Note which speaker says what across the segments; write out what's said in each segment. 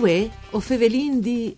Speaker 1: Uè, o fevelin di...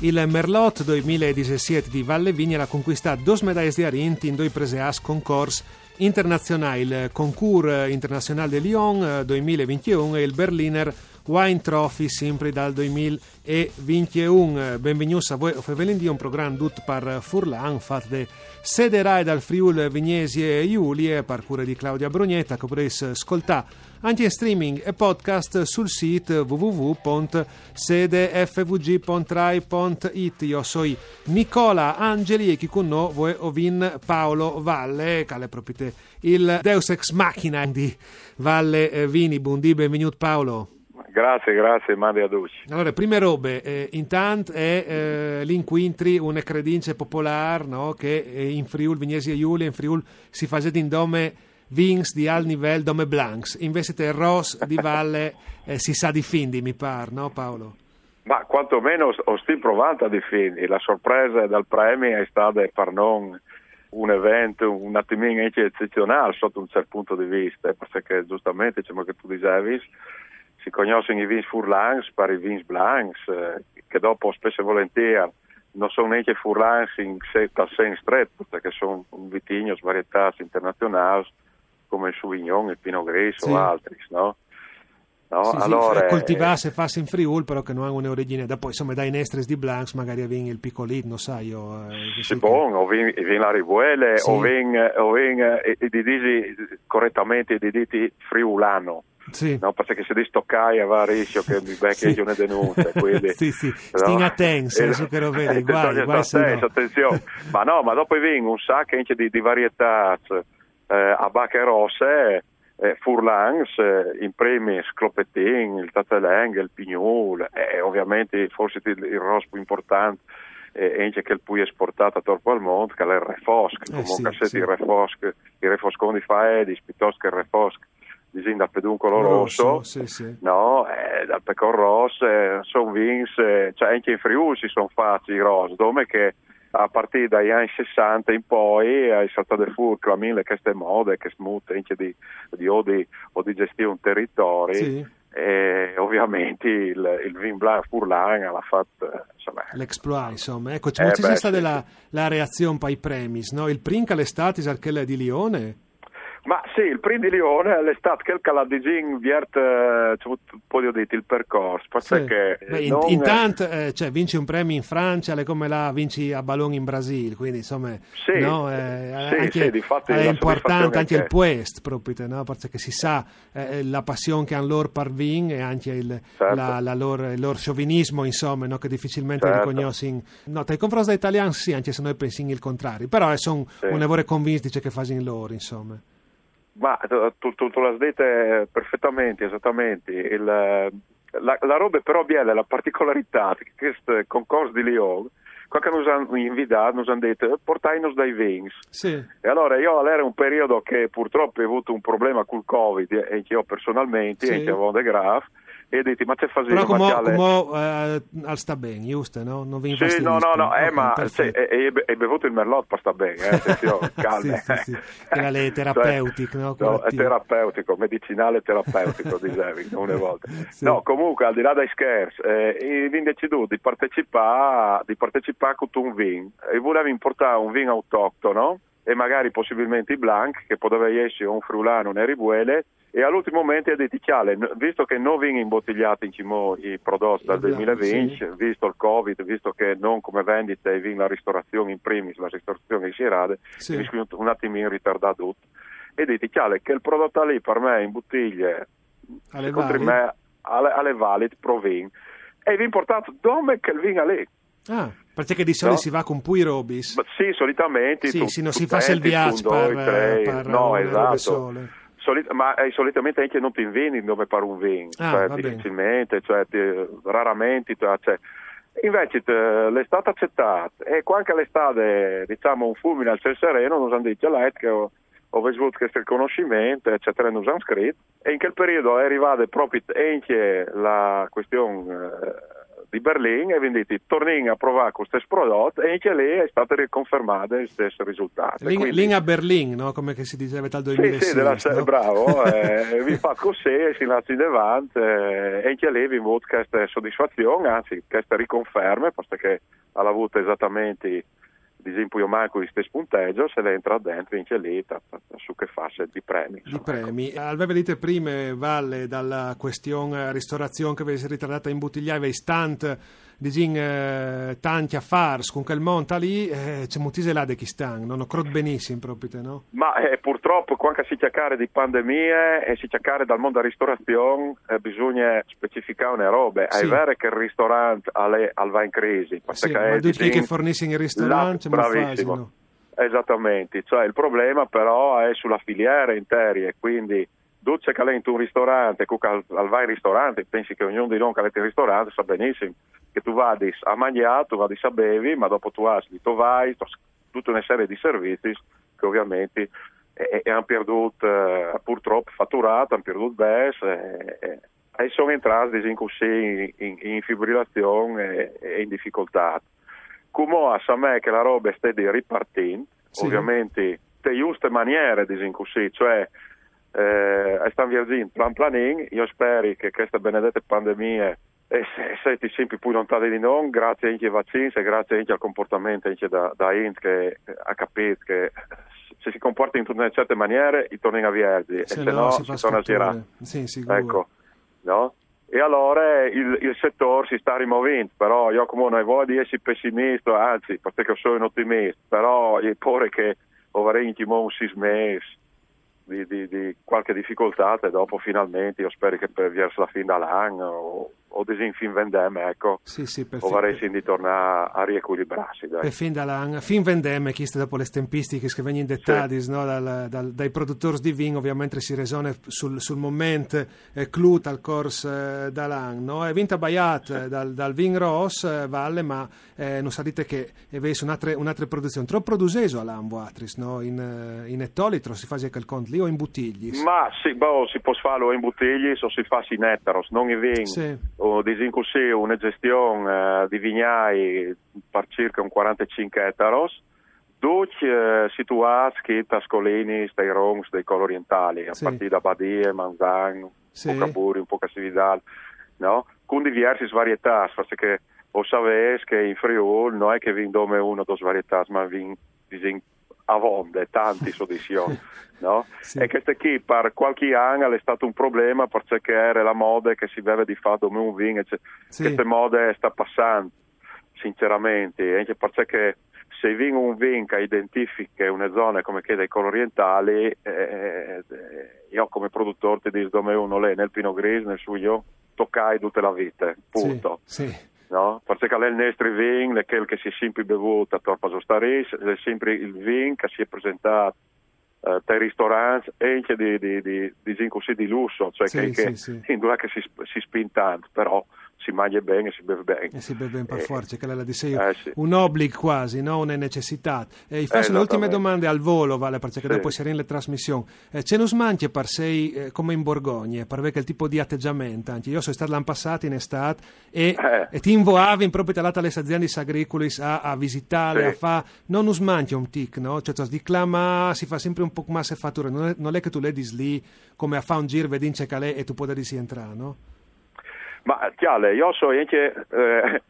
Speaker 2: Il Merlot 2017 di Valle Vigna ha conquistato due medaglie di argento in due preseas concorsi internazionali, il Concours International de Lyon 2021 e il Berliner Wine Trophy sempre dal 2021. Benvenuti a voi, Fevelin di un programma tutto per Furlan, fatto da Sederai dal Friul Vignesi e Giulie, per cura di Claudia Brugnetta, che potreste ascoltare anche in streaming e podcast sul sito www.sedefvg.rai.it. Io sono Nicola Angeli e chi con noi vuoi ovin Paolo Valle, che è proprio il Deus Ex Machina di Valle Vini. Buondì, benvenuto Paolo.
Speaker 3: Grazie, grazie, mandi a duci.
Speaker 2: Allora, prime robe, eh, intanto è eh, l'inquintri una credince popolare no? che eh, in Friul, Vignesi e Giulia, in Friul si fa in dome Vins di al livello dome blancs, invece il Ross di Valle eh, si sa difendi, mi pare, no Paolo?
Speaker 3: Ma quantomeno ho sti provando a difendi. La sorpresa dal premio è stata per non un evento un attimino eccezionale sotto un certo punto di vista, perché giustamente, come che tu dicevi, si conoscono i vins furlans per i vins blancs, eh, che dopo spesso e volentieri non sono neanche furlans in tal senso stretto, perché sono vitignos, varietà internazionali come il Sauvignon, il Pinot Grigio
Speaker 2: sì.
Speaker 3: o altri, no? No?
Speaker 2: Sì,
Speaker 3: allora,
Speaker 2: sì, coltivarsi e farsi in Friul però che non hanno un'origine da poi insomma dai Nestres di Blancs magari avviene il piccolino sai io
Speaker 3: eh, sì, buon, o viene la rivuele sì. o viene eh, di disi correttamente di diti friulano
Speaker 2: sì.
Speaker 3: no, perché se di stoccai va a rischio che mi becchi sì. una denuncia quindi,
Speaker 2: sì sì no? sting attenti su che lo vedi guai, guai
Speaker 3: no. attenzione ma no ma dopo viene un sacco di, di varietà eh, a bacche rosse eh, Furlans, eh, in primis Clopetin, il Tateleng, il Pignol e ovviamente forse il, il rosso più importante anche che il poi esportato a Torpo al Monte, che è il Refosc,
Speaker 2: Eh,
Speaker 3: comunque
Speaker 2: sì,
Speaker 3: se
Speaker 2: sì.
Speaker 3: il Refosc, il Refosconi Faedis, piuttosto che il Refosc, disegna da peduncolo
Speaker 2: rosso,
Speaker 3: rosso,
Speaker 2: sì, sì.
Speaker 3: no, eh, dal pecor rosso, eh, sono vins, eh, cioè anche in Friuli si sono fatti i dove che a partire dagli anni 60 in poi è saltato fuori mille queste mode che smute anche di, di, o, di, o di gestire un territorio
Speaker 2: Sì.
Speaker 3: e ovviamente il, il vin blanc Furlan l'ha fatto insomma,
Speaker 2: l'exploit insomma ecco
Speaker 3: Eh,
Speaker 2: c'è
Speaker 3: beh,
Speaker 2: stata
Speaker 3: sì,
Speaker 2: la, la reazione per i premi no? il primo all'estate al di Lione
Speaker 3: Ma sì, il primo di Lione l'estate che il Caladigin viert eh, c'è avuto un po' di dito il percorso, perché
Speaker 2: Beh, in-
Speaker 3: non-
Speaker 2: intanto eh, cioè, vinci un premio in Francia le come là vinci a Ballon in Brasile quindi insomma
Speaker 3: Sì,
Speaker 2: no, eh,
Speaker 3: sì,
Speaker 2: anche,
Speaker 3: sì, difatti
Speaker 2: è
Speaker 3: la
Speaker 2: importante anche
Speaker 3: che-
Speaker 2: il puest proprio no? perché si sa eh, la passione che hanno loro per vin e anche il,
Speaker 3: Certo.
Speaker 2: la, la loro, il loro sciovinismo insomma no? che difficilmente
Speaker 3: Certo.
Speaker 2: riconoscono no, dai confronti degli italiani sì anche se noi pensiamo il contrario però eh, sono
Speaker 3: Sì.
Speaker 2: un lavoro convinti che fanno loro insomma
Speaker 3: Ma eh, tu, tu, tu l'hai dette perfettamente, esattamente. Il, eh, la, la roba però bella, la particolarità di questo concorso di Lyon, quando ci hanno invitato, ci hanno detto portainos dai vins.
Speaker 2: sì
Speaker 3: E allora io era un periodo che purtroppo ho avuto un problema col Covid, e anche io personalmente,
Speaker 2: Sì.
Speaker 3: anche avevo de grave, e detto ma c'è
Speaker 2: però
Speaker 3: fasino
Speaker 2: come,
Speaker 3: materiale...
Speaker 2: come eh, al sta bene giusto no? non vi
Speaker 3: Sì, no, no, no, eh, ma cioè, e- e bevuto il merlot per sta bene, eh, attenzione, calma.
Speaker 2: Sì, sì, sì. Era le terapeutiche, no?
Speaker 3: no, è terapeutico, medicinale terapeutico, dicevi, una volta.
Speaker 2: Sì.
Speaker 3: No, comunque, al di là dai scherzi, eh, vi deciduto di partecipare, di partecipare con un vin, e volevo importare un vino autoctono, e magari possibilmente i blanc, che poteva essere un friulano, un eribuele, e all'ultimo momento ha detto, chiale, visto che non vengono imbottigliati in cimo i prodotti dal
Speaker 2: I blanc,
Speaker 3: 2020,
Speaker 2: sì.
Speaker 3: visto il Covid, visto che non come vendite viene la ristorazione in primis, la ristorazione in Sierade,
Speaker 2: Sì.
Speaker 3: un attimino ritardato tutto. E dite, chiale, che il prodotto lì per me in bottiglie,
Speaker 2: Alle valid?
Speaker 3: me, alle, alle valid, pro vin, e vi importate dove che il vino è lì.
Speaker 2: Ah, perché di solito
Speaker 3: No?
Speaker 2: si va con pui robis.
Speaker 3: Ma sì, solitamente.
Speaker 2: Sì,
Speaker 3: tu-
Speaker 2: sì, non si fa il viaggio per, per
Speaker 3: no, esatto. Solit- ma eh, solitamente anche non ti inveni dove per un vin,
Speaker 2: Ah,
Speaker 3: cioè difficilmente, cioè, ti- raramente. Cioè, cioè, invece te- l'estate accettata e quando l'estate diciamo un fulmine al cielo sereno non hanno detto "Lei che ho, ho avuto questo riconoscimento eccetera non hanno scritto e in quel periodo è arrivata proprio anche la questione eh, di Berlino e quindi torniamo a provare questo prodotto e anche lì è stato riconfermato il stesso risultato.
Speaker 2: Lì,
Speaker 3: quindi,
Speaker 2: a Berlino, no? come si diceva dal 2006.
Speaker 3: Sì, sì, della,
Speaker 2: no?
Speaker 3: bravo, eh, vi fa così, si lancia in davanti eh, e anche lì vi avuto questa soddisfazione, anzi queste riconferme, perché ha avuto esattamente ad esempio io manco di stesso punteggio, se le entra dentro in celita su che faccia di premi.
Speaker 2: Di premi. Ecco. Al vedete prima, Valle, dalla questione ristorazione che avete ritardata in bottigliave, istant dicin eh, tanti affari con quel monta lì eh, c'è molti là chi stanno non ho crot benissimo proprio no?
Speaker 3: ma eh, purtroppo quando si cercare di pandemie e si cercare dal mondo della ristorazione eh, bisogna specificare una roba sì. è vero che il ristorante al va in crisi
Speaker 2: sì, ma tutti che forniscono il ristorante
Speaker 3: bravissimo esattamente cioè il problema però è sulla filiera intera e quindi Che in un ristorante, al, al vai in ristorante, pensi che ognuno di noi che in ristorante sa benissimo che tu vadi a mangiare, tu vadi a bevi, ma dopo tu hai tu vai, tutta una serie di servizi che ovviamente e, e hanno perduto eh, purtroppo fatturato, hanno perduto BES e, e, sono entrati in, in, in, in fibrillazione e, in difficoltà. Come a me che la roba sta di ripartire, sì. ovviamente, te giuste maniere di così, cioè eh, stanno viaggiando plan planin, io spero che questa benedetta pandemia e se, siete sempre più lontani di noi, grazie anche ai vaccini e grazie anche al comportamento anche da, da Int che ha capito che se si comporta in una certe maniere i tornano a viaggi
Speaker 2: se
Speaker 3: e se no,
Speaker 2: no
Speaker 3: si,
Speaker 2: si
Speaker 3: sono a girare.
Speaker 2: Sì,
Speaker 3: ecco, no? E allora il, il, settore si sta rimuovendo, però io come non voglio essere pessimista, anzi, perché sono un ottimista, però è pure che avrei in un sei mesi di, di, di, qualche difficoltà e dopo finalmente io spero che per verso la fine dell'anno o, o fin vendemme ecco
Speaker 2: sì, sì,
Speaker 3: o vorrei di tornare a riequilibrarsi dai.
Speaker 2: per fin fin vendemme chiste dopo le tempistiche che vengono in dettagli sì. no? dal, dal, dai produttori di vino ovviamente si resone sul, sul momento eh, clut al corso eh, dall'anno no? è vinta Bayat eh, dal, dal Vin Ross eh, Valle ma eh, non sapete che è un'altra, un'altra produzione troppo produceso all'ambo atris no? in, eh, in ettolitro si fa quel conto lì o in bottigli
Speaker 3: ma sì, boh, si può farlo in bottigli o si fa in ettaros non in vin sì o disin così una gestione eh, di vignai per circa un 45 ettari, eh, situati a scolini dei rongs dei colori orientali, a sì. partire da Badie, Manzan, sì. Pocaburi, un po' Cassividal, no? con diverse varietà, perché o sapete che in Friuli non è che vindome uno o due varietà, ma vin, a vonde, tanti sodizioni. no? sì. E questo qui per qualche anno è stato un problema perché era la moda che si deve di fare come un vino, cioè, sì. queste mode sta passando, sinceramente, anche perché se viene un vino che identifica una zona come quella dei colori orientali, eh, eh, io come produttore ti dico come uno lì nel Pinot Gris, nel suo, toccai tutte la vita, punto.
Speaker 2: Sì, sì
Speaker 3: no? Perché è il nostro vin, quel che si è sempre bevuto a Torpa Sostaris, è sempre il vin che si è presentato uh, dai ristoranti anche di, di, di, di, di, di lusso, cioè sì, che, sì, che, sì. in due che si, si spinta però si mangia bene e si beve bene.
Speaker 2: E si beve bene per eh, forza, che la dice io. Eh, sì. Un obbligo quasi, no? una necessità. E eh, faccio le ultime domande al volo, vale, perché sì. dopo si le trasmissioni. Eh, ce non smanche per sei eh, come in Borgogna, per avere quel tipo di atteggiamento. Anche io sono stato l'anno passato in estate e, eh. e ti invoavi in proprio talata alle aziende agricole a, a visitare, sì. a fare. Non smanche un tic, no? Cioè, si declama, si fa sempre un po' massa e fatture. Non è, non è che tu le dis lì come a fare un giro, vedi in calè e tu puoi rientrare, no?
Speaker 3: Ma chiaro, io sono anche, eh,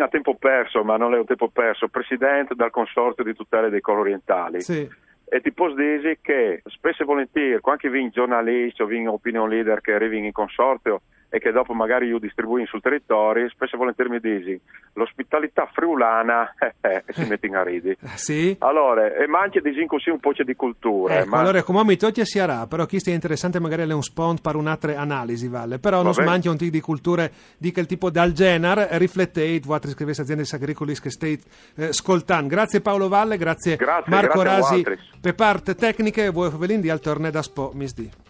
Speaker 3: a tempo perso, ma non è un tempo perso, presidente del consorzio di tutela dei colori orientali.
Speaker 2: Sì.
Speaker 3: E ti posso dire che spesso e volentieri, quando vieni giornalisti o vieni opinion leader che arrivi in consorzio, e che dopo magari io distribuisco sul territorio, spesso e volentieri mi dici l'ospitalità friulana eh, eh, si mette in aridi.
Speaker 2: Eh, sì.
Speaker 3: Allora, e manca di così un po' di cultura.
Speaker 2: Ecco, ma... Allora, come mi toglie si arà, però chi sia interessante magari è un spont per un'altra analisi, vale. Però non manca un tipo di cultura di quel tipo dal genere, riflettete, voi scrivete aziende agricole che state eh, ascoltando. Grazie Paolo Valle, grazie,
Speaker 3: grazie
Speaker 2: Marco
Speaker 3: grazie
Speaker 2: Rasi per parte tecniche, voi Velin di Altorne da Spo, misdi.